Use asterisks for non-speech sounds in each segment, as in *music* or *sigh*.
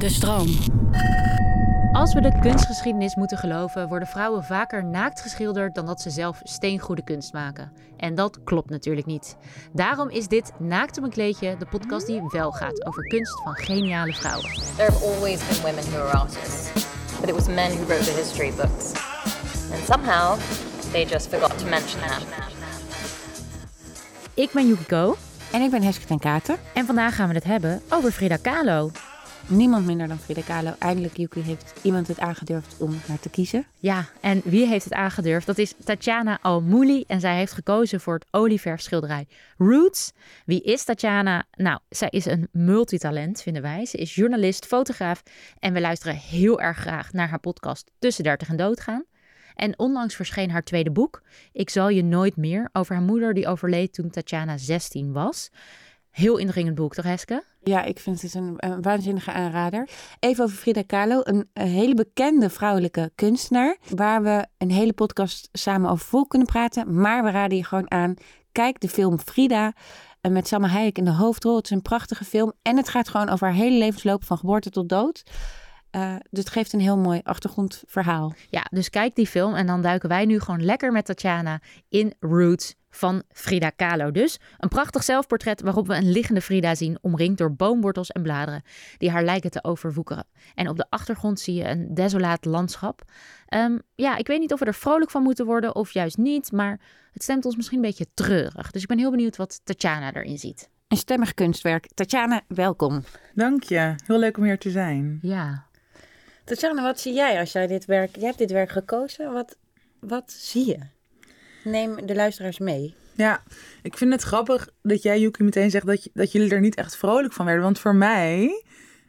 De stroom. Als we de kunstgeschiedenis moeten geloven, worden vrouwen vaker naakt geschilderd dan dat ze zelf steengoede kunst maken. En dat klopt natuurlijk niet. Daarom is dit Naakt op een kleedje de podcast die wel gaat over kunst van geniale vrouwen. There have always been women who were artists, but it was men who wrote the history books. And somehow, they just forgot to mention that. Ik ben Yukiko En ik ben Heske ten Kater. en vandaag gaan we het hebben over Frida Kahlo. Niemand minder dan Frida Kahlo. Eindelijk, Yuki, heeft iemand het aangedurfd om haar te kiezen. Ja, en wie heeft het aangedurfd? Dat is Tatjana Almouli en zij heeft gekozen voor het olieverf schilderij Roots. Wie is Tatjana? Nou, zij is een multitalent, vinden wij. Ze is journalist, fotograaf en we luisteren heel erg graag naar haar podcast Tussen 30 en Doodgaan. En onlangs verscheen haar tweede boek, Ik zal je nooit meer, over haar moeder die overleed toen Tatjana 16 was. Heel indringend boek, toch Heske? Ja, ik vind het een, een waanzinnige aanrader. Even over Frida Kahlo, een, hele bekende vrouwelijke kunstenaar. Waar we een hele podcast samen over vol kunnen praten. Maar we raden je gewoon aan, kijk de film Frida. En met Salma Hayek in de hoofdrol. Het is een prachtige film. En het gaat gewoon over haar hele levensloop van geboorte tot dood. Eh, dus het geeft een heel mooi achtergrondverhaal. Ja, dus kijk die film en dan duiken wij nu gewoon lekker met Tatjana in Roots van Frida Kahlo. Dus een prachtig zelfportret waarop we een liggende Frida zien, omringd door boomwortels en bladeren die haar lijken te overwoekeren. En op de achtergrond zie je een desolaat landschap. Ehm, ja, ik weet niet of we er vrolijk van moeten worden of juist niet, maar het stemt ons misschien een beetje treurig. Dus ik ben heel benieuwd wat Tatjana erin ziet. Een stemmig kunstwerk. Tatjana, welkom. Dank je. Heel leuk om hier te zijn. Ja, Tatjana, wat zie jij als jij dit werk... Jij hebt dit werk gekozen. Wat, wat zie je? Neem de luisteraars mee. Ja, ik vind het grappig dat jij, Yuki, meteen zegt dat, je- dat jullie er niet echt vrolijk van werden. Want voor mij,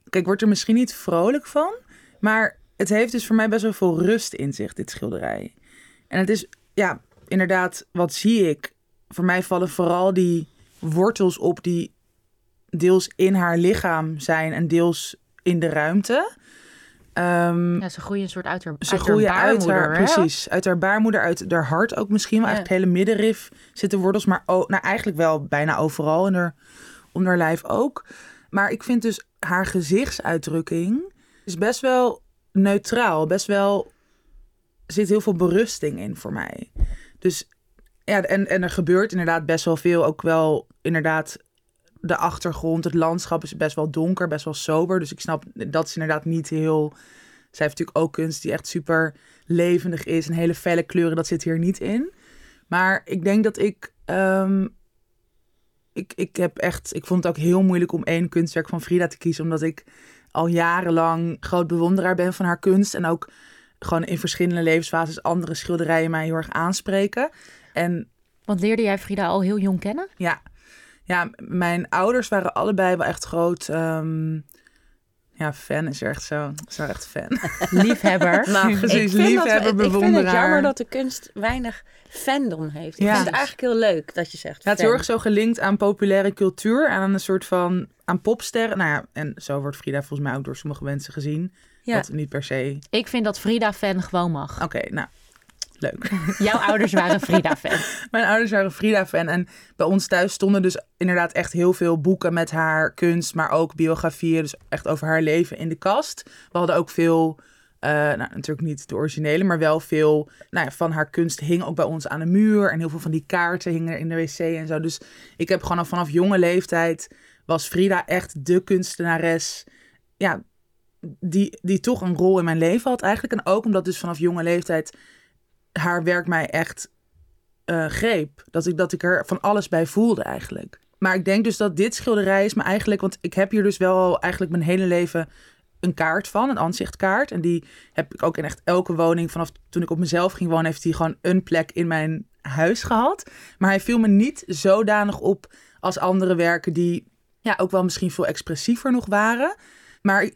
kijk, ik word er misschien niet vrolijk van, maar het heeft dus voor mij best wel veel rust in zich, dit schilderij. En het is, ja, inderdaad, wat zie ik? Voor mij vallen vooral die wortels op die deels in haar lichaam zijn en deels in de ruimte. Ehm, ja ze groeien een soort uit haar, Ze uit groeien haar uit haar, baarmoeder, hè? precies, uit haar baarmoeder, uit haar hart ook misschien. wel. Ja. Eigenlijk het hele middenrif zitten wortels, maar nou, eigenlijk wel bijna overal in haar, om haar lijf ook. Maar ik vind dus haar gezichtsuitdrukking is best wel neutraal, best wel er zit heel veel berusting in voor mij. Dus ja, en, en er gebeurt inderdaad best wel veel, ook wel inderdaad de achtergrond, het landschap is best wel donker, best wel sober. Dus ik snap, dat is inderdaad niet heel... Zij heeft natuurlijk ook kunst die echt super levendig is. En hele felle kleuren, dat zit hier niet in. Maar ik denk dat ik... ehm, ik, ik heb echt... Ik vond het ook heel moeilijk om één kunstwerk van Frida te kiezen. Omdat ik al jarenlang groot bewonderaar ben van haar kunst. En ook gewoon in verschillende levensfases andere schilderijen mij heel erg aanspreken. En Want leerde jij Frida al heel jong kennen? ja, ja, mijn ouders waren allebei wel echt groot. ehm, ja, fan is er echt zo. Zo echt fan. *laughs* Liefhebber. *laughs* Nou, precies, Ik vind dat- liefhebber, Ik vind het bewonderaar. jammer dat de kunst weinig fandom heeft. Ik Ja. vind het eigenlijk heel leuk dat je zegt Ja, het is heel fan. erg zo gelinkt aan populaire cultuur. En aan een soort van... aan popsterren. Nou ja, en zo wordt Frida volgens mij ook door sommige mensen gezien. Ja. Wat niet per se... Ik vind dat Frida-fan gewoon mag. Oké, nou, leuk. *laughs* Jouw ouders waren Frida-fan. *laughs* Mijn ouders waren Frida-fan. En bij ons thuis stonden dus inderdaad echt heel veel boeken met haar kunst. Maar ook biografieën, dus echt over haar leven in de kast. We hadden ook veel... eh, nou, natuurlijk niet de originele, maar wel veel nou ja, van haar kunst hing ook bij ons aan de muur. En heel veel van die kaarten hingen er in de wc en zo. Dus ik heb gewoon al vanaf jonge leeftijd was Frida echt de kunstenares. Ja, die, die toch een rol in mijn leven had eigenlijk. En ook omdat dus vanaf jonge leeftijd haar werk mij echt eh, greep. Dat ik, dat ik er van alles bij voelde eigenlijk. Maar ik denk dus dat dit schilderij is me eigenlijk... Want ik heb hier dus wel eigenlijk mijn hele leven een kaart van. Een aanzichtkaart. En die heb ik ook in echt elke woning. Vanaf toen ik op mezelf ging wonen... heeft hij gewoon een plek in mijn huis gehad. Maar hij viel me niet zodanig op als andere werken... die ja, ook wel misschien veel expressiever nog waren. Maar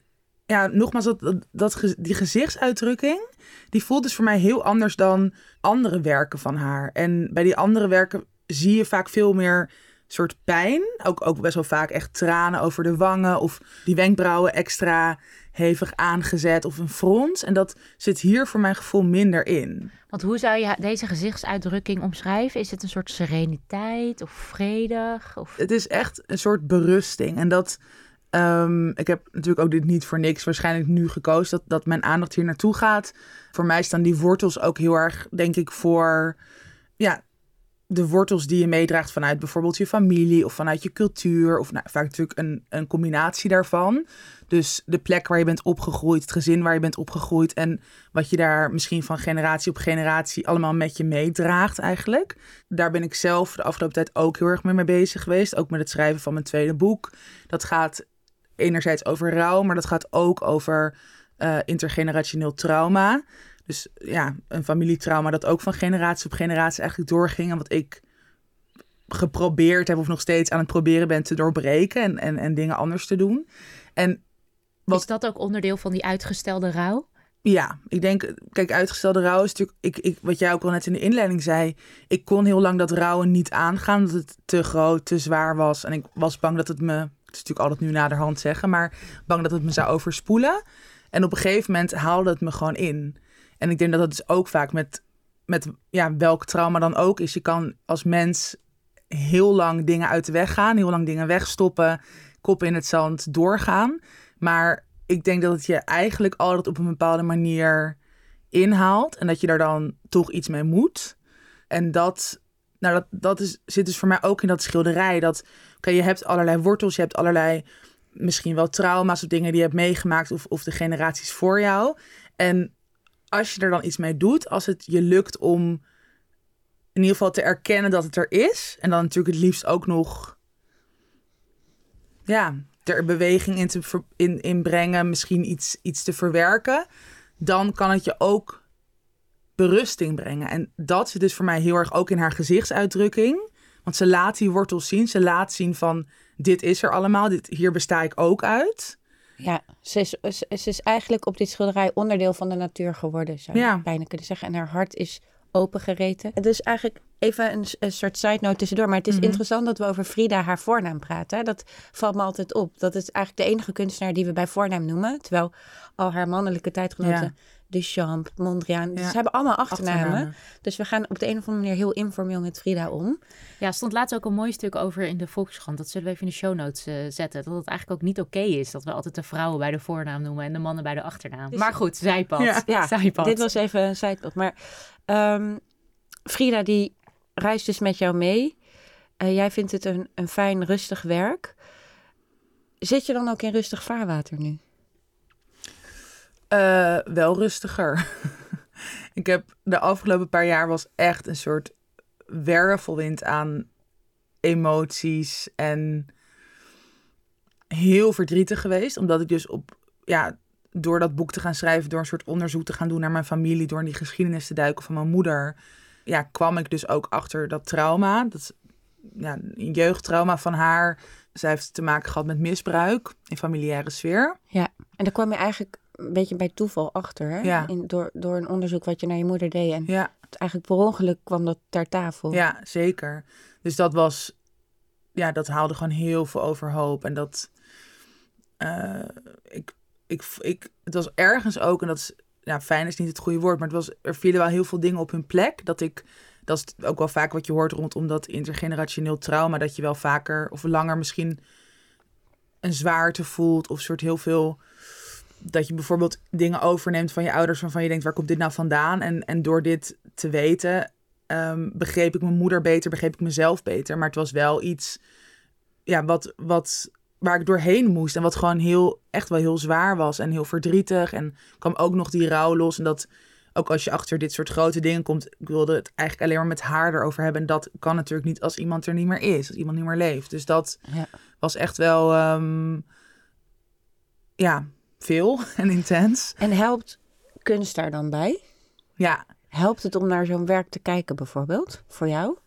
ja, nogmaals, dat, dat, die gezichtsuitdrukking... die voelt dus voor mij heel anders dan andere werken van haar. En bij die andere werken zie je vaak veel meer soort pijn. Ook, ook best wel vaak echt tranen over de wangen. Of die wenkbrauwen extra hevig aangezet. Of een frons. En dat zit hier voor mijn gevoel minder in. Want hoe zou je deze gezichtsuitdrukking omschrijven? Is het een soort sereniteit of vredig? Of... Het is echt een soort berusting. En dat... Ehm, ik heb natuurlijk ook dit niet voor niks waarschijnlijk nu gekozen dat, dat mijn aandacht hier naartoe gaat. Voor mij staan die wortels ook heel erg, denk ik, voor ja, de wortels die je meedraagt vanuit bijvoorbeeld je familie of vanuit je cultuur. Of nou, vaak natuurlijk een, een combinatie daarvan. Dus de plek waar je bent opgegroeid, het gezin waar je bent opgegroeid en wat je daar misschien van generatie op generatie allemaal met je meedraagt eigenlijk. Daar ben ik zelf de afgelopen tijd ook heel erg mee, mee bezig geweest. Ook met het schrijven van mijn tweede boek. Dat gaat enerzijds over rouw, maar dat gaat ook over uh, intergenerationeel trauma. Dus ja, een familietrauma dat ook van generatie op generatie eigenlijk doorging. En wat ik geprobeerd heb of nog steeds aan het proberen ben te doorbreken en, en, en dingen anders te doen. En wat... Is dat ook onderdeel van die uitgestelde rouw? Ja, ik denk, kijk, uitgestelde rouw is natuurlijk, ik, ik, wat jij ook al net in de inleiding zei, ik kon heel lang dat rouwen niet aangaan, dat het te groot, te zwaar was. En ik was bang dat het me, is natuurlijk altijd nu naderhand zeggen, maar bang dat het me zou overspoelen. En op een gegeven moment haalde het me gewoon in. En ik denk dat dat dus ook vaak met, met ja, welk trauma dan ook is. Je kan als mens heel lang dingen uit de weg gaan, heel lang dingen wegstoppen, kop in het zand doorgaan. Maar ik denk dat het je eigenlijk altijd op een bepaalde manier inhaalt en dat je daar dan toch iets mee moet. En dat, nou dat, dat is, zit dus voor mij ook in dat schilderij. Dat, oké, je hebt allerlei wortels, je hebt allerlei misschien wel trauma's of dingen die je hebt meegemaakt of, of de generaties voor jou. En als je er dan iets mee doet, als het je lukt om in ieder geval te erkennen dat het er is. En dan natuurlijk het liefst ook nog ja, er beweging in, te in, in brengen, misschien iets, iets te verwerken. Dan kan het je ook berusting brengen. En dat zit dus voor mij heel erg ook in haar gezichtsuitdrukking. Want ze laat die wortels zien. Ze laat zien van dit is er allemaal. Dit, hier besta ik ook uit. Ja, ze is, ze is eigenlijk op dit schilderij onderdeel van de natuur geworden, zou je ja. bijna kunnen zeggen. En haar hart is opengereten. Het is eigenlijk even een, een soort side note tussendoor. Maar het is mhm. interessant dat we over Frida haar voornaam praten. Dat valt me altijd op. Dat is eigenlijk de enige kunstenaar die we bij voornaam noemen. Terwijl al haar mannelijke tijdgenoten Duchamp, Mondriaan. Dus ze hebben allemaal achternamen. Dus we gaan op de een of andere manier heel informeel met Frida om. Ja, stond laatst ook een mooi stuk over in de Volkskrant. Dat zullen we even in de show notes uh, zetten. Dat het eigenlijk ook niet oké is dat we altijd de vrouwen bij de voornaam noemen en de mannen bij de achternaam. Dus- maar goed, zijpad. Ja, ja *laughs* zijpad. dit was even een zijpad. Maar um, Frida die reist dus met jou mee. Uh, jij vindt het een, een fijn, rustig werk. Zit je dan ook in rustig vaarwater nu? Uh, wel rustiger. *laughs* ik heb de afgelopen paar jaar was echt een soort wervelwind aan emoties en heel verdrietig geweest. Omdat ik dus op, ja, door dat boek te gaan schrijven, door een soort onderzoek te gaan doen naar mijn familie, door in die geschiedenis te duiken van mijn moeder, ja, kwam ik dus ook achter dat trauma. Dat ja, een jeugdtrauma van haar. Zij heeft te maken gehad met misbruik in familiaire sfeer. Ja, en daar kwam je eigenlijk een beetje bij toeval achter. Hè? Ja. In, door, door een onderzoek wat je naar je moeder deed. En ja. eigenlijk per ongeluk kwam dat ter tafel. Ja, zeker. Dus dat was, ja, dat haalde gewoon heel veel overhoop. En dat, uh, ik, ik, ik, het was ergens ook, en dat is, ja, fijn is niet het goede woord, maar het was, er vielen wel heel veel dingen op hun plek. Dat ik, dat is ook wel vaak wat je hoort rondom dat intergenerationeel trauma, dat je wel vaker of langer misschien een zwaarte voelt of soort heel veel dat je bijvoorbeeld dingen overneemt van je ouders waarvan je denkt, waar komt dit nou vandaan? En, en door dit te weten, um, begreep ik mijn moeder beter, begreep ik mezelf beter. Maar het was wel iets ja, wat, wat, waar ik doorheen moest en wat gewoon heel, echt wel heel zwaar was en heel verdrietig. En kwam ook nog die rouw los. En dat ook als je achter dit soort grote dingen komt, ik wilde het eigenlijk alleen maar met haar erover hebben. En dat kan natuurlijk niet als iemand er niet meer is, als iemand niet meer leeft. Dus dat ja. was echt wel, um, ja, veel en intens. En helpt kunst daar dan bij? Ja. Helpt het om naar zo'n werk te kijken bijvoorbeeld, voor jou?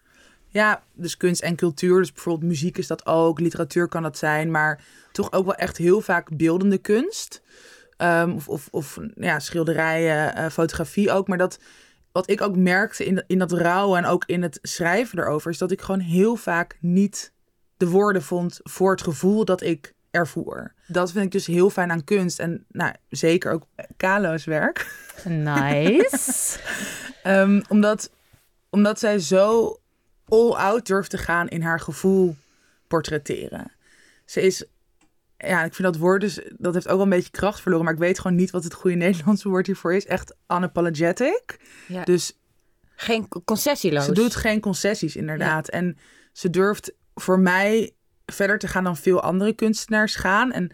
Ja, dus kunst en cultuur. Dus bijvoorbeeld muziek is dat ook, literatuur kan dat zijn, maar toch ook wel echt heel vaak beeldende kunst. Um, of, of, of ja, schilderijen, uh, fotografie ook. Maar dat, wat ik ook merkte in, in dat rouwen en ook in het schrijven erover, is dat ik gewoon heel vaak niet de woorden vond voor het gevoel dat ik ervoer. Dat vind ik dus heel fijn aan kunst. En nou, zeker ook Kalo's werk. Nice. um, *laughs* omdat, omdat zij zo all-out durft te gaan in haar gevoel portretteren. Ze is ja, ik vind dat woord dus, dat heeft ook wel een beetje kracht verloren. Maar ik weet gewoon niet wat het goede Nederlandse woord hiervoor is. Echt unapologetic. Ja. Dus Geen concessieloos. ze doet geen concessies, inderdaad. En ze durft voor mij verder te gaan dan veel andere kunstenaars gaan. En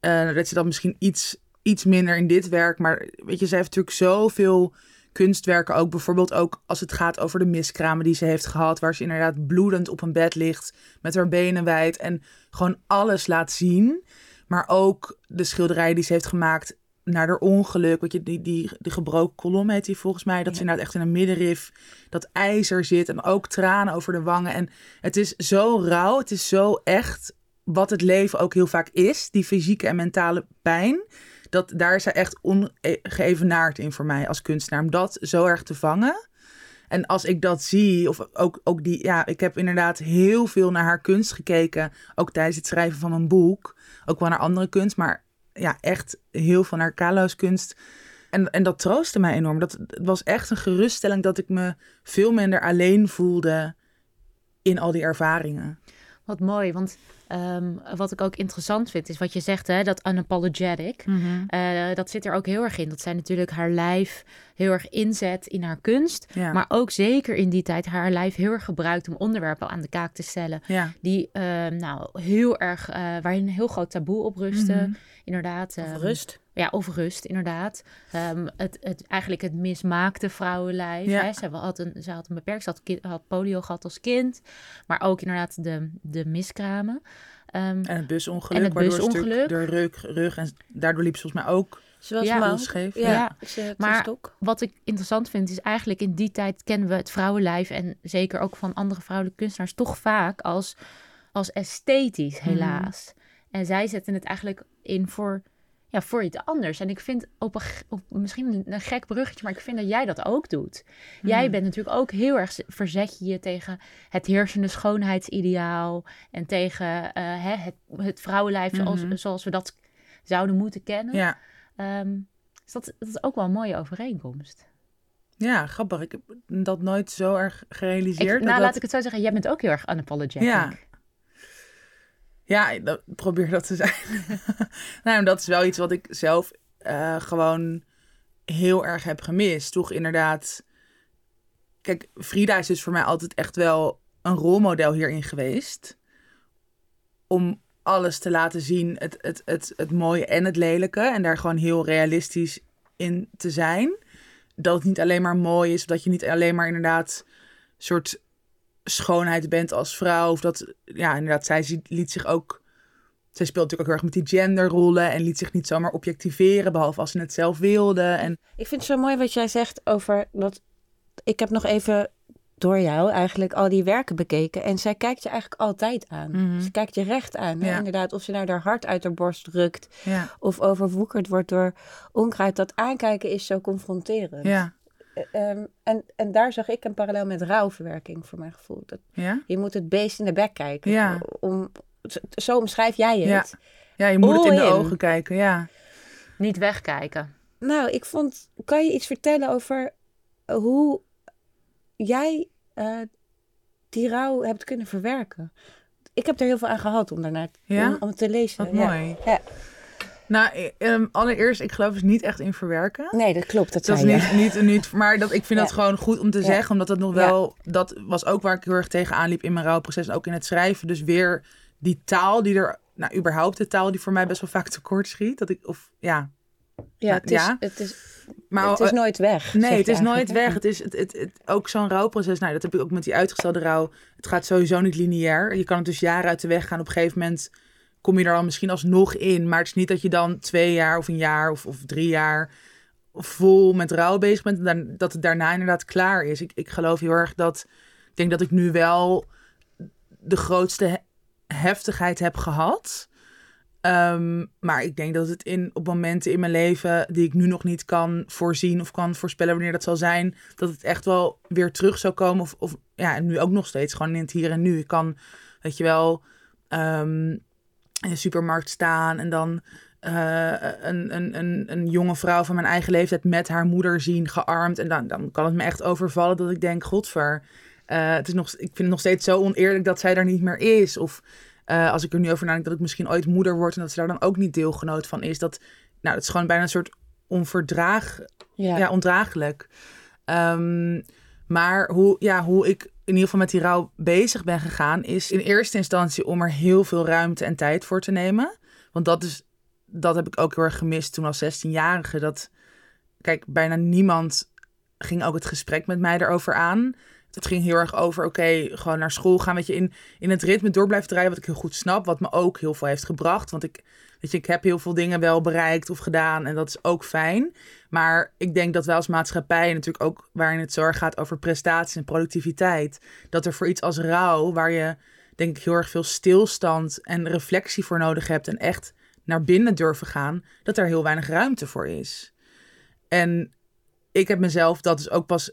eh dat ze dat misschien iets, iets minder in dit werk. Maar weet je, ze heeft natuurlijk zoveel kunstwerken ook. Bijvoorbeeld ook als het gaat over de miskramen die ze heeft gehad. Waar ze inderdaad bloedend op een bed ligt. Met haar benen wijd. En gewoon alles laat zien. Maar ook de schilderij die ze heeft gemaakt naar haar ongeluk. Weet je, die, die, die gebroken kolom heet die volgens mij. Dat ze inderdaad echt in een middenrif dat ijzer zit. En ook tranen over de wangen. En het is zo rauw. Het is zo echt wat het leven ook heel vaak is. Die fysieke en mentale pijn. Dat, daar is zij echt ongeëvenaard in voor mij als kunstenaar. Om dat zo erg te vangen. En als ik dat zie, of ook, ook die, ja, ik heb inderdaad heel veel naar haar kunst gekeken. Ook tijdens het schrijven van mijn boek. Ook wel naar andere kunst, maar ja, echt heel veel naar Kalo's kunst. En, en dat troostte mij enorm. Dat het was echt een geruststelling dat ik me veel minder alleen voelde in al die ervaringen. Wat mooi, want ehm, wat ik ook interessant vind is wat je zegt, hè, dat unapologetic. Eh, dat zit er ook heel erg in. Dat zij natuurlijk haar lijf heel erg inzet in haar kunst. Ja. Maar ook zeker in die tijd haar lijf heel erg gebruikt om onderwerpen aan de kaak te stellen. Ja, Die ehm, nou heel erg, eh waarin een heel groot taboe op rustte. Mhm. Inderdaad. Of ehm, rust. Ja, of rust, inderdaad. Het, het, eigenlijk het mismaakte vrouwenlijf. Ja. Hè? Ze, had een, ze had een beperkt, ze had, had polio gehad als kind. Maar ook inderdaad de, de miskramen. Ehm, en het busongeluk, En het waardoor ze busongeluk. de rug, rug en daardoor liep ze volgens mij ook Zoals Ja. ja, scheef. Ja, Ja. Ze, Maar- wat ik interessant vind, is eigenlijk in die tijd kennen we het vrouwenlijf. En zeker ook van andere vrouwelijke kunstenaars toch vaak als, als esthetisch, helaas. En zij zetten het eigenlijk in voor, ja, voor iets anders. En ik vind op een, op misschien een, gek bruggetje, maar ik vind dat jij dat ook doet. Jij bent natuurlijk ook heel erg, verzet je je tegen het heersende schoonheidsideaal. En tegen eh, hè, het, het vrouwenlijf zoals, Mhm. zoals we dat zouden moeten kennen. Ja, Ehm, dus dat, dat is ook wel een mooie overeenkomst. ja, grappig. Ik heb dat nooit zo erg Ik, gerealiseerd. nou, dat dat- laat ik het zo zeggen. Jij bent ook heel erg unapologetic. Ja. Ja, dat- probeer dat te zijn. *laughs* nou, dat is wel iets wat ik zelf eh, gewoon heel erg heb gemist. Toch inderdaad. Kijk, Frida is dus voor mij altijd echt wel een rolmodel hierin geweest. Om alles te laten zien, het, het, het, het mooie en het lelijke. En daar gewoon heel realistisch in te zijn. Dat het niet alleen maar mooi is, dat je niet alleen maar inderdaad soort schoonheid bent als vrouw. Of dat, ja, inderdaad, zij zi- liet zich ook. Zij speelt natuurlijk ook heel erg met die genderrollen en liet zich niet zomaar objectiveren, behalve als ze het zelf wilde. En Ik vind het zo mooi wat jij zegt over dat. Ik heb nog even door jou eigenlijk al die werken bekeken. En zij kijkt je eigenlijk altijd aan. Mhm. Ze kijkt je recht aan. Ja. Inderdaad, of ze nou haar hart uit haar borst drukt. ja, Of overwoekerd wordt door onkruid. Dat aankijken is zo confronterend. ja, Eh, ehm, en, en daar zag ik een parallel met rouwverwerking voor mijn gevoel. Dat, ja. je moet het beest in de bek kijken. Ja. Om, zo omschrijf jij het. Ja. Ja, je moet het in de in. ogen kijken, ja. Niet wegkijken. Nou, ik vond. Kan je iets vertellen over hoe jij eh, die rouw hebt kunnen verwerken? Ik heb er heel veel aan gehad om daarnaar Ja? om, om te lezen. Wat ja. mooi. Ja. Nou, eh, ehm, allereerst, ik geloof dus niet echt in verwerken. Nee, dat klopt. Dat, Dat is niet, niet, niet, maar dat, ik vind Ja. dat gewoon goed om te Ja. zeggen, omdat dat nog Ja. wel, dat was ook waar ik heel erg tegenaan liep in mijn rouwproces en ook in het schrijven. Dus weer die taal die er, nou überhaupt de taal die voor mij best wel vaak tekort schiet. Dat ik, of ja, Ja, het is, Ja. Het is, maar het is nooit weg. Nee, het is nooit weg. Het is het, het, het, ook zo'n rouwproces. Nou, dat heb ik ook met die uitgestelde rouw. Het gaat sowieso niet lineair. Je kan het dus jaren uit de weg gaan. Op een gegeven moment kom je er dan misschien alsnog in. Maar het is niet dat je dan twee jaar of een jaar of, of drie jaar vol met rouw bezig bent. En dat het daarna inderdaad klaar is. Ik, ik geloof heel erg dat... Ik denk dat ik nu wel de grootste he- heftigheid heb gehad. Ehm, maar ik denk dat het in, op momenten in mijn leven die ik nu nog niet kan voorzien of kan voorspellen wanneer dat zal zijn, dat het echt wel weer terug zou komen. Of, of ja, nu ook nog steeds gewoon in het hier en nu. Ik kan, weet je wel, ehm, in de supermarkt staan en dan eh, een, een, een, een jonge vrouw van mijn eigen leeftijd met haar moeder zien, gearmd. En dan, dan kan het me echt overvallen dat ik denk, godver, eh, het is nog, ik vind het nog steeds zo oneerlijk dat zij er niet meer is. Of Eh, als ik er nu over nadenk dat ik misschien ooit moeder word en dat ze daar dan ook niet deelgenoot van is. Dat, nou, dat is gewoon bijna een soort onverdraag, ja. ondraaglijk. Ehm, maar hoe, ja, hoe ik in ieder geval met die rouw bezig ben gegaan, is in eerste instantie om er heel veel ruimte en tijd voor te nemen. Want dat, is, dat heb ik ook heel erg gemist toen als 16-jarige. Dat, kijk, bijna niemand ging ook het gesprek met mij erover aan. Het ging heel erg over, oké, gewoon naar school gaan. Weet je, in, in het ritme door blijven draaien, wat ik heel goed snap. Wat me ook heel veel heeft gebracht. Want ik, weet je, ik heb heel veel dingen wel bereikt of gedaan. En dat is ook fijn. Maar ik denk dat wij als maatschappij, natuurlijk ook waarin het zorg gaat over prestaties en productiviteit. Dat er voor iets als rouw, waar je denk ik heel erg veel stilstand en reflectie voor nodig hebt. En echt naar binnen durven gaan, dat er heel weinig ruimte voor is. En ik heb mezelf dat dus ook pas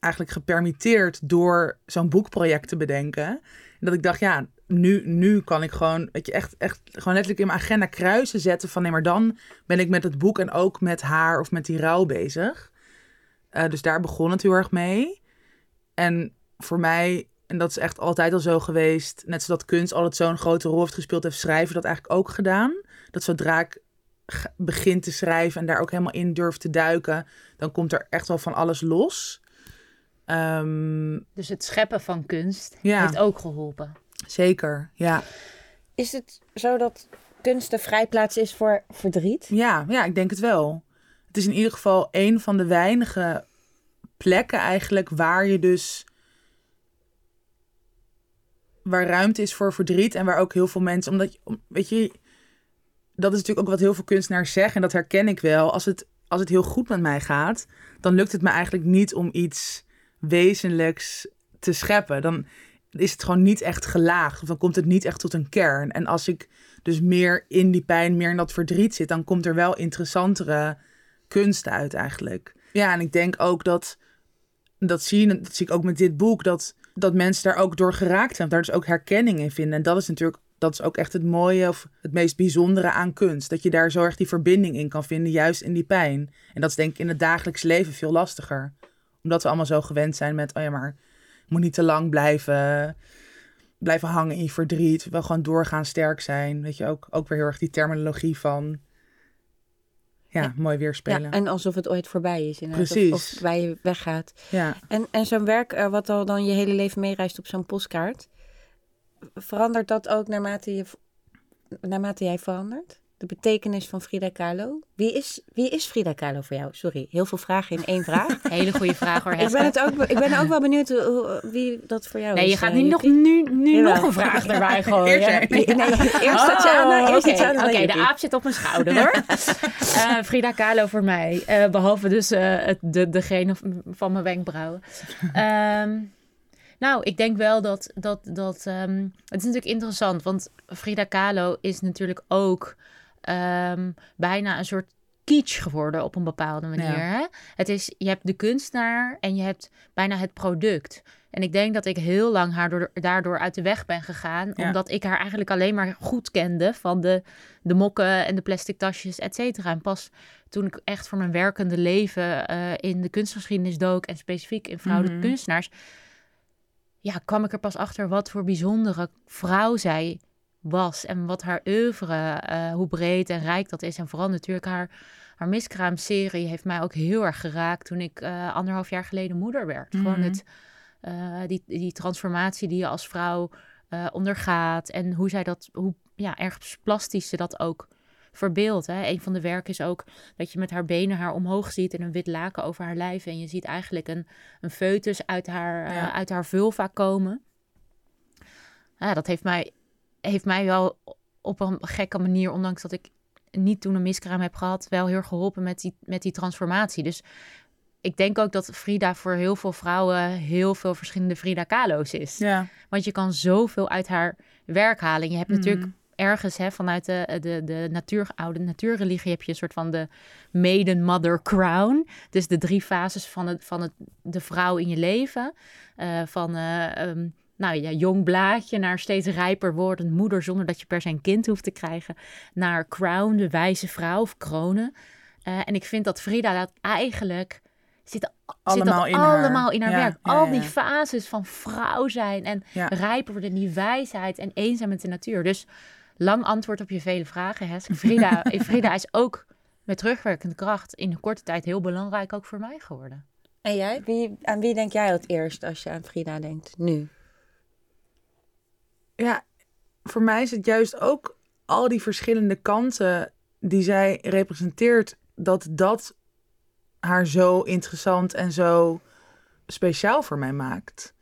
eigenlijk gepermitteerd door zo'n boekproject te bedenken. En dat ik dacht, ja, nu, nu kan ik gewoon, weet je, echt, echt gewoon letterlijk in mijn agenda kruisen zetten van nee, maar dan ben ik met het boek en ook met haar of met die rouw bezig. Uh, dus daar begon het heel erg mee. En voor mij, en dat is echt altijd al zo geweest, net zoals kunst altijd zo'n grote rol heeft gespeeld, heeft schrijven dat eigenlijk ook gedaan. Dat zodra ik begin te schrijven en daar ook helemaal in durf te duiken, dan komt er echt wel van alles los. Um, dus het scheppen van kunst heeft ook geholpen. Zeker, ja. Is het zo dat kunst de vrijplaats is voor verdriet? Ja, ja, ik denk het wel. Het is in ieder geval een van de weinige plekken eigenlijk waar je dus waar ruimte is voor verdriet en waar ook heel veel mensen, omdat je, weet je, dat is natuurlijk ook wat heel veel kunstenaars zeggen en dat herken ik wel. Als het, als het heel goed met mij gaat, dan lukt het me eigenlijk niet om iets wezenlijks te scheppen. Dan is het gewoon niet echt gelaagd. Of dan komt het niet echt tot een kern. En als ik dus meer in die pijn, meer in dat verdriet zit, dan komt er wel interessantere kunst uit eigenlijk. Ja, en ik denk ook dat, dat zie, je, dat zie ik ook met dit boek, dat, dat mensen daar ook door geraakt zijn. Daar dus ook herkenning in vinden. En dat is natuurlijk dat is ook echt het mooie of het meest bijzondere aan kunst. Dat je daar zo erg die verbinding in kan vinden, juist in die pijn. En dat is denk ik in het dagelijks leven veel lastiger omdat we allemaal zo gewend zijn met, oh ja, maar moet niet te lang blijven, blijven hangen in je verdriet. Wel gewoon doorgaan, sterk zijn. Weet je, ook, ook weer heel erg die terminologie van, ja, mooi weerspelen. Ja, en alsof het ooit voorbij is. Precies. Of, of waar je weggaat. Ja. En, en zo'n werk, uh, wat al dan je hele leven meereist op zo'n postkaart, verandert dat ook naarmate, je, naarmate jij verandert? De betekenis van Frida Kahlo. Wie is, wie is Frida Kahlo voor jou? Sorry, heel veel vragen in één vraag. *laughs* Hele goede vraag hoor. Ik ben, het ook, ik ben ook wel benieuwd wie dat voor jou nee, is. Nee, je gaat nu, nog, nu, nu nog een vraag erbij *laughs* gooien. Eerst, nee, eerst *laughs* Tatjana. Oh, Oké, de aap zit op mijn schouder hoor. uh, Frida Kahlo voor mij. Uh, behalve dus het, de, degene van mijn wenkbrauwen. Um, nou, ik denk wel dat... dat, dat um, het is natuurlijk interessant, want Frida Kahlo is natuurlijk ook um, bijna een soort kitsch geworden op een bepaalde manier. Hè? Het is, je hebt de kunstenaar en je hebt bijna het product. En ik denk dat ik heel lang haar door, daardoor uit de weg ben gegaan. Omdat ik haar eigenlijk alleen maar goed kende van de, de mokken en de plastic tasjes, et cetera. En pas toen ik echt voor mijn werkende leven uh, in de kunstgeschiedenis dook en specifiek in vrouwelijke mhm. kunstenaars, ja, kwam ik er pas achter wat voor bijzondere vrouw zij was en wat haar oeuvre, uh, hoe breed en rijk dat is. En vooral natuurlijk haar, haar miskraamserie heeft mij ook heel erg geraakt toen ik uh, anderhalf jaar geleden moeder werd. Gewoon mhm. het, uh, die, die transformatie die je als vrouw ondergaat en hoe zij dat, hoe ja, erg plastisch ze dat ook verbeeldt. Hè? Een van de werken is ook dat je met haar benen haar omhoog ziet en een wit laken over haar lijf. En je ziet eigenlijk een, een foetus uit haar, ja. uit haar vulva komen. Ja, dat heeft mij heeft mij wel op een gekke manier, ondanks dat ik niet toen een miskraam heb gehad, wel heel geholpen met die, met die transformatie. Dus ik denk ook dat Frida voor heel veel vrouwen heel veel verschillende Frida Kahlo's is. Ja. Want je kan zoveel uit haar werk halen. Je hebt mhm. natuurlijk ergens hè, vanuit de, de, de natuur, oude natuurreligie heb je een soort van de maiden, mother, crown. Dus de drie fases van, het, van het, de vrouw in je leven. Uh, van uh, um, nou ja, jong blaadje naar steeds rijper wordend moeder zonder dat je per se een kind hoeft te krijgen. Naar Crown, de wijze vrouw of kronen. Uh, en ik vind dat Frida dat eigenlijk zit, Allemaal zit in dat haar. allemaal in haar Ja, werk. ja, Al ja, die fases van vrouw zijn en Ja. rijper worden, die wijsheid en eenzaam met de natuur. Dus lang antwoord op je vele vragen, Hesk. *laughs* Frida, Frida is ook met terugwerkende kracht in een korte tijd heel belangrijk ook voor mij geworden. En jij? Wie, aan wie denk jij het eerst als je aan Frida denkt? Nu. Ja, voor mij is het juist ook al die verschillende kanten die zij representeert, dat dat haar zo interessant en zo speciaal voor mij maakt.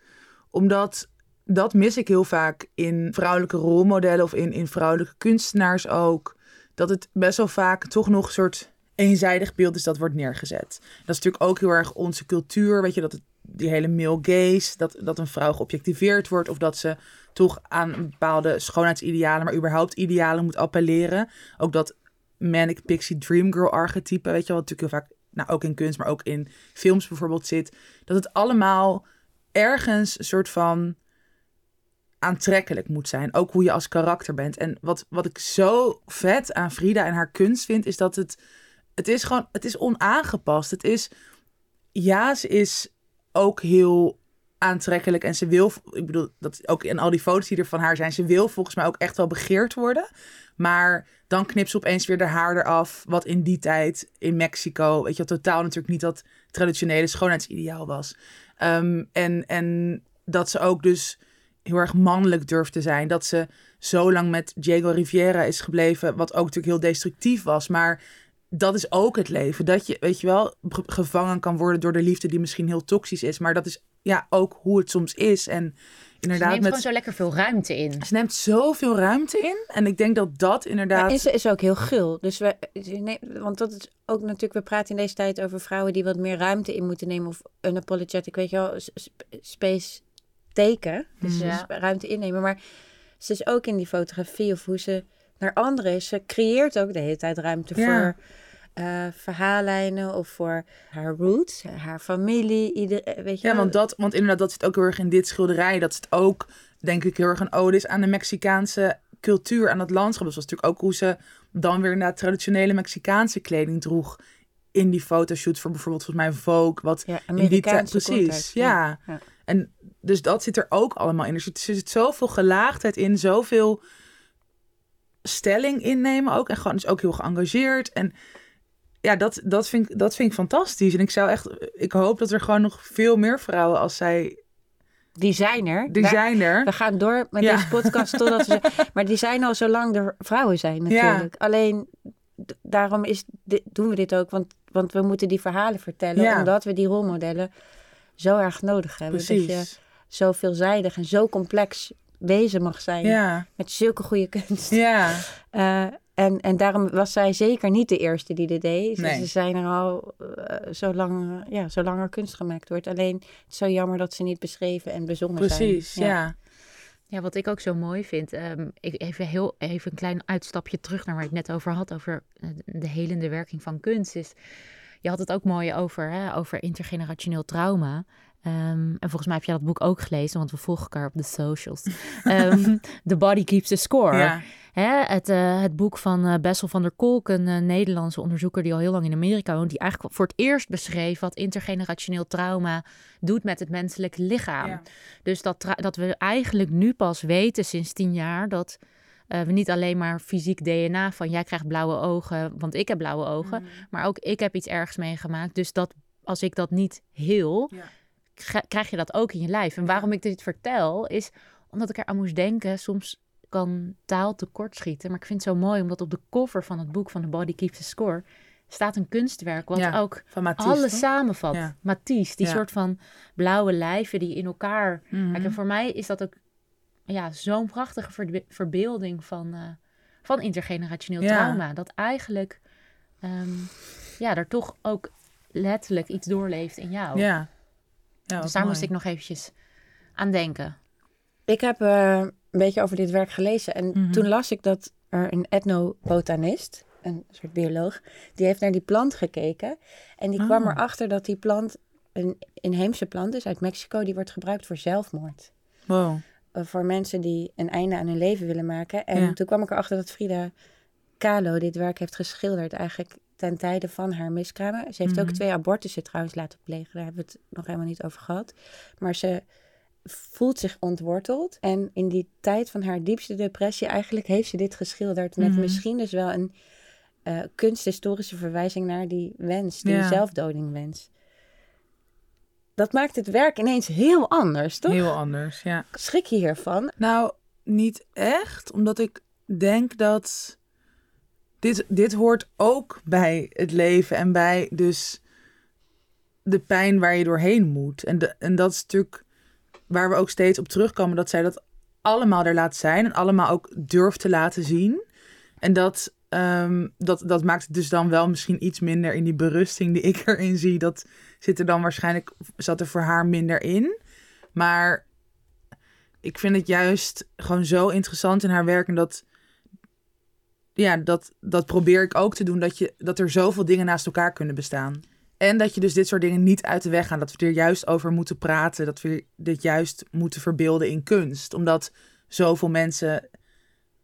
Omdat dat mis ik heel vaak in vrouwelijke rolmodellen of in, in vrouwelijke kunstenaars ook. Dat het best wel vaak toch nog een soort eenzijdig beeld is dat wordt neergezet. Dat is natuurlijk ook heel erg onze cultuur, weet je, dat het, die hele male gaze, dat, dat een vrouw geobjectiveerd wordt of dat ze toch aan bepaalde schoonheidsidealen, maar überhaupt idealen moet appelleren. Ook dat manic pixie dream girl archetype, weet je wat natuurlijk heel vaak, nou ook in kunst, maar ook in films bijvoorbeeld zit. Dat het allemaal ergens een soort van aantrekkelijk moet zijn. Ook hoe je als karakter bent. En wat, wat ik zo vet aan Frida en haar kunst vind, is dat het, het is gewoon, het is onaangepast. Het is, ja, ze is ook heel aantrekkelijk en ze wil, ik bedoel, dat ook in al die foto's die er van haar zijn, ze wil volgens mij ook echt wel begeerd worden. Maar dan knipt ze opeens weer de haar eraf, wat in die tijd in Mexico, weet je, totaal natuurlijk niet dat traditionele schoonheidsideaal was. Ehm, en, en dat ze ook dus heel erg mannelijk durft te zijn. Dat ze zo lang met Diego Rivera is gebleven, wat ook natuurlijk heel destructief was. Maar dat is ook het leven. Dat je, weet je wel, ge- gevangen kan worden door de liefde die misschien heel toxisch is. Maar dat is ja ook hoe het soms is. En Ze inderdaad, neemt met, gewoon zo lekker veel ruimte in. ze neemt zoveel ruimte in. En ik denk dat dat inderdaad. Maar en ze is ook heel gul. Dus we, nee, want dat is ook natuurlijk, we praten in deze tijd over vrouwen die wat meer ruimte in moeten nemen. Of unapologetic, weet je wel, space teken. Dus Ja. dus ruimte innemen. Maar ze is ook in die fotografie of hoe ze naar anderen is. Ze creëert ook de hele tijd ruimte Ja. voor eh, verhaallijnen of voor haar roots, haar familie. Ieder, eh, weet je Ja, wel. want, dat, want inderdaad, dat zit ook heel erg in dit schilderij. Dat het ook, denk ik, heel erg een ode is aan de Mexicaanse cultuur, aan het landschap. Dus dat was natuurlijk ook hoe ze dan weer naar traditionele Mexicaanse kleding droeg. In die fotoshoot voor bijvoorbeeld volgens mij Vogue. Wat Ja, in die tijd precies, context, ja. ja. En dus dat zit er ook allemaal in. Er zit, er zit zoveel gelaagdheid in, zoveel stelling innemen ook. En gewoon dus ook heel geëngageerd. En ja, dat, dat, vind ik, dat vind ik fantastisch. En ik zou echt, ik hoop dat er gewoon nog veel meer vrouwen als zij, Die zijn er. die Daar- zijn er. We gaan door met Ja. deze podcast totdat we... *laughs* Maar die zijn al zolang er vrouwen zijn natuurlijk. Alleen d- daarom is, doen we dit ook. Want, want we moeten die verhalen vertellen. Ja. Omdat we die rolmodellen zo erg nodig hebben. Dat je Precies. zo veelzijdig en zo complex wezen mag zijn. Ja, Met zulke goede kunst. ja, *laughs* Eh, en, en daarom was zij zeker niet de eerste die dit deed. Ze- Nee. Ze zijn er al eh, zolang, eh, ja, zolang er kunst gemaakt wordt. Alleen het is zo jammer dat ze niet beschreven en bezongen zijn. precies. Ja. Ja, wat ik ook zo mooi vind. ehm, ik even heel even een klein uitstapje terug naar waar ik het net over had. Over de helende werking van kunst. Is, je had het ook mooi over, hè, over intergenerationeel trauma. Ehm, en volgens mij heb jij dat boek ook gelezen, want we volgen elkaar op de socials. *laughs* Ehm, The Body Keeps the Score. Ja. Hè, het, eh, het boek van eh, Bessel van der Kolk, een eh, Nederlandse onderzoeker die al heel lang in Amerika woont, die eigenlijk voor het eerst beschreef wat intergenerationeel trauma doet met het menselijke lichaam. Ja. Dus dat, dat we eigenlijk nu pas weten sinds tien jaar dat we niet alleen maar fysiek DNA van jij krijgt blauwe ogen, want ik heb blauwe ogen, maar ook ik heb iets ergs meegemaakt. Dus dat als ik dat niet heel, Ja. Kri- krijg je dat ook in je lijf. En waarom ik dit vertel, is omdat ik eraan moest denken. Soms kan taal tekortschieten. Maar ik vind het zo mooi, omdat op de cover van het boek van The Body Keeps the Score staat een kunstwerk. Wat Ja, ook Van Matisse. alles samenvat. Ja. Matisse, die Ja. soort van blauwe lijven die in elkaar... Mhm. Kijk, en voor mij is dat ook ja, zo'n prachtige verbe- verbeelding van, eh, van intergenerationeel trauma. Dat eigenlijk ehm, ja, er toch ook letterlijk iets doorleeft in jou. Ja. Ja dus wat daar mooi. moest ik nog eventjes aan denken. Ik heb eh, een beetje over dit werk gelezen. En Mhm. toen las ik dat er een etnobotanist, een soort bioloog, die heeft naar die plant gekeken. En die kwam Oh. erachter dat die plant een inheemse plant is uit Mexico. Die wordt gebruikt voor zelfmoord. Wow. Eh, voor mensen die een einde aan hun leven willen maken. En Ja. toen kwam ik erachter dat Frida Kahlo dit werk heeft geschilderd. Eigenlijk ten tijde van haar miskramen. Ze heeft ook Mhm. twee abortussen trouwens laten plegen. Daar hebben we het nog helemaal niet over gehad. Maar ze voelt zich ontworteld. En in die tijd van haar diepste depressie eigenlijk heeft ze dit geschilderd. Met Mhm. misschien dus wel een eh, kunsthistorische verwijzing naar die wens. Die Ja. zelfdodingwens. Dat maakt het werk ineens heel anders, toch? Heel anders, ja. Schrik je hiervan? Nou, niet echt, omdat ik denk dat dit, dit hoort ook bij het leven en bij dus de pijn waar je doorheen moet. En, en dat is natuurlijk waar we ook steeds op terugkomen, dat zij dat allemaal er laat zijn en allemaal ook durft te laten zien. En dat, ehm, dat, dat maakt het dus dan wel misschien iets minder in die berusting die ik *laughs* erin zie. Dat zit er dan waarschijnlijk, zat er voor haar minder in. Maar ik vind het juist gewoon zo interessant in haar werk. En dat, ja, dat, dat probeer ik ook te doen. Dat, je, dat er zoveel dingen naast elkaar kunnen bestaan. En dat je dus dit soort dingen niet uit de weg gaan. Dat we er juist over moeten praten. Dat we dit juist moeten verbeelden in kunst. Omdat zoveel mensen,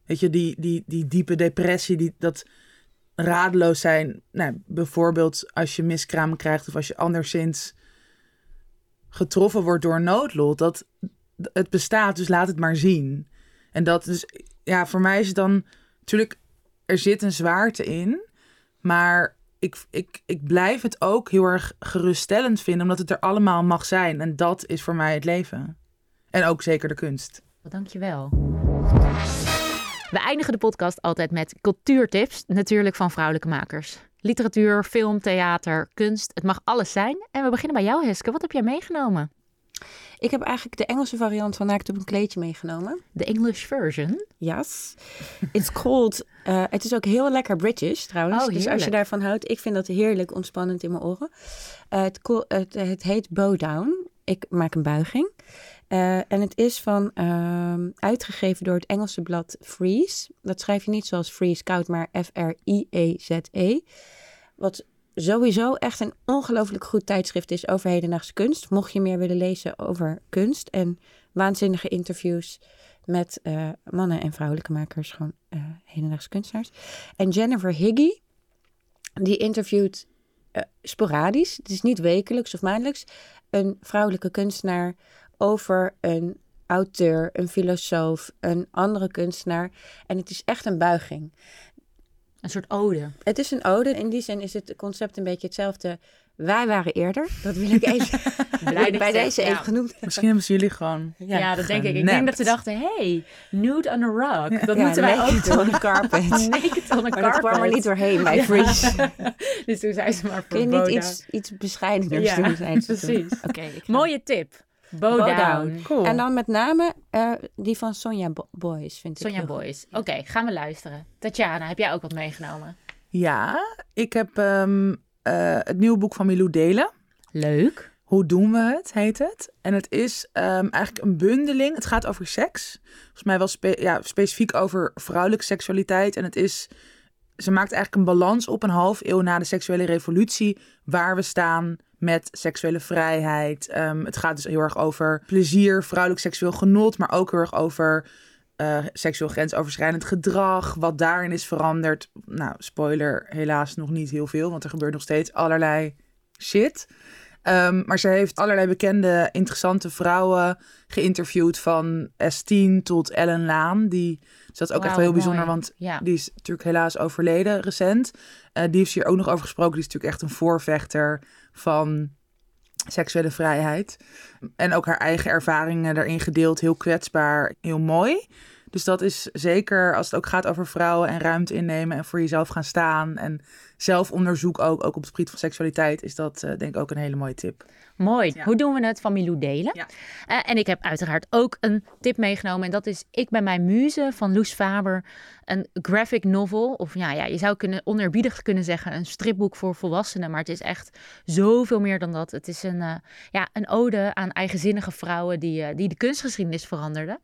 weet je, die, die, die diepe depressie, die, dat radeloos zijn. Nou, bijvoorbeeld als je miskraam krijgt of als je anderszins getroffen wordt door noodlot. Dat het bestaat, dus laat het maar zien. En dat dus, ja, voor mij is het dan natuurlijk, er zit een zwaarte in, maar ik, ik, ik blijf het ook heel erg geruststellend vinden, omdat het er allemaal mag zijn. En dat is voor mij het leven. En ook zeker de kunst. Dankjewel. We eindigen de podcast altijd met cultuurtips, natuurlijk van vrouwelijke makers. Literatuur, film, theater, kunst, het mag alles zijn. En we beginnen bij jou, Heske. Wat heb jij meegenomen? Ik heb eigenlijk de Engelse variant van Naakt op een kleedje meegenomen. De English version. Yes. It's called... eh, het is ook heel lekker British trouwens. Oh, dus als je daarvan houdt, ik vind dat heerlijk ontspannend in mijn oren. Eh, het, het, het heet Bow Down. Ik maak een buiging. Eh, en het is van, ehm, uitgegeven door het Engelse blad Freeze. Dat schrijf je niet zoals Freeze Koud, maar F-R-I-E-Z-E. Wat sowieso echt een ongelooflijk goed tijdschrift is over hedendaagse kunst. Mocht je meer willen lezen over kunst en waanzinnige interviews met eh, mannen en vrouwelijke makers, gewoon eh hedendaagse kunstenaars. En Jennifer Higgy, die interviewt eh, sporadisch, het is niet wekelijks of maandelijks, een vrouwelijke kunstenaar over een auteur, een filosoof, een andere kunstenaar. En het is echt een buiging. Een soort ode. Het is een ode. In die zin is het concept een beetje hetzelfde. Wij waren eerder. Dat wil ik even *laughs* Blij bij deze ja. even genoemd. Misschien hebben ze jullie gewoon. Ja, dat denk ik. Ik denk dat ze dachten, hey, nude on a rock. Dat Ja, moeten wij ook naked doen. on the carpet. Naked on a Maar dat kwam er carpet. niet doorheen bij Freeze. *laughs* dus toen zei ze maar Kun je niet iets, iets bescheideners Ja, doen? zei ze toen. precies. Oké. ga- Mooie tip. Bow, Bow down. down. Cool. En dan met name eh, die van Sonja Bo- Boys, vind ik. Sonja heel goed. Boys. Oké, gaan we luisteren. Tatjana, heb jij ook wat meegenomen? Ja, ik heb ehm, eh, het nieuwe boek van Milou Delen. Leuk. Hoe doen we het, heet het. En het is ehm, eigenlijk een bundeling. Het gaat over seks. Volgens mij wel spe- ja, specifiek over vrouwelijke seksualiteit. En het is, ze maakt eigenlijk een balans op een half eeuw na de seksuele revolutie. Waar we staan met seksuele vrijheid. Ehm, het gaat dus heel erg over plezier, vrouwelijk seksueel genot. Maar ook heel erg over eh, seksueel grensoverschrijdend gedrag. Wat daarin is veranderd. Nou, spoiler, helaas nog niet heel veel. Want er gebeurt nog steeds allerlei shit. Ehm, maar ze heeft allerlei bekende, interessante vrouwen geïnterviewd. Van S10 tot Ellen Laan. Die, dus dat is ook echt wel heel bijzonder. Want Ja. die is natuurlijk helaas overleden recent. Eh, die heeft hier ook nog over gesproken. Die is natuurlijk echt een voorvechter van seksuele vrijheid. En ook haar eigen ervaringen daarin gedeeld. Heel kwetsbaar, heel mooi. Dus dat is zeker als het ook gaat over vrouwen en ruimte innemen en voor jezelf gaan staan. En zelfonderzoek ook, ook op het gebied van seksualiteit, is dat eh, denk ik ook een hele mooie tip. Mooi. Ja. Hoe doen we het van Milou delen? Ja. Eh, en ik heb uiteraard ook een tip meegenomen. En dat is Ik ben mijn muze van Loes Faber. Een graphic novel. Of ja, ja, je zou kunnen, oneerbiedig kunnen zeggen een stripboek voor volwassenen. Maar het is echt zoveel meer dan dat. Het is een, eh, ja, een ode aan eigenzinnige vrouwen die, eh, die de kunstgeschiedenis veranderden.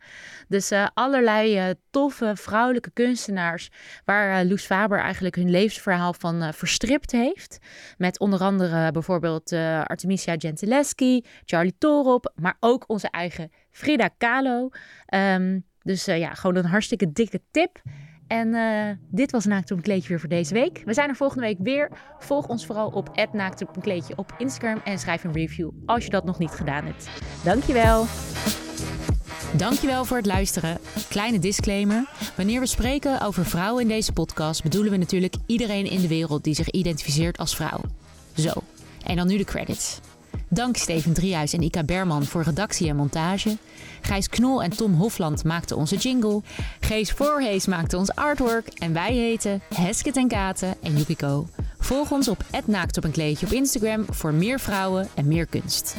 Dus eh, allerlei toffe vrouwelijke kunstenaars waar Loes Faber eigenlijk hun levensverhaal van verstript heeft. Met onder andere bijvoorbeeld Artemisia Gentileschi, Charlie Torop, maar ook onze eigen Frida Kahlo. Ehm, dus ja, gewoon een hartstikke dikke tip. En eh, dit was Naakt op een kleedje weer voor deze week. We zijn er volgende week weer. Volg ons vooral op Naakt op een kleedje op Instagram. En schrijf een review als je dat nog niet gedaan hebt. Dankjewel. Dankjewel voor het luisteren. Kleine disclaimer. Wanneer we spreken over vrouwen in deze podcast, bedoelen we natuurlijk iedereen in de wereld die zich identificeert als vrouw. Zo. En dan nu de credits. Dank Steven Driehuis en Ika Berman voor redactie en montage. Gijs Knol en Tom Hofland maakten onze jingle. Gees Voorhees maakte ons artwork. En wij heten Hesket en Katen en Yukiko. Volg ons op Naakt op een kleedje op Instagram voor meer vrouwen en meer kunst.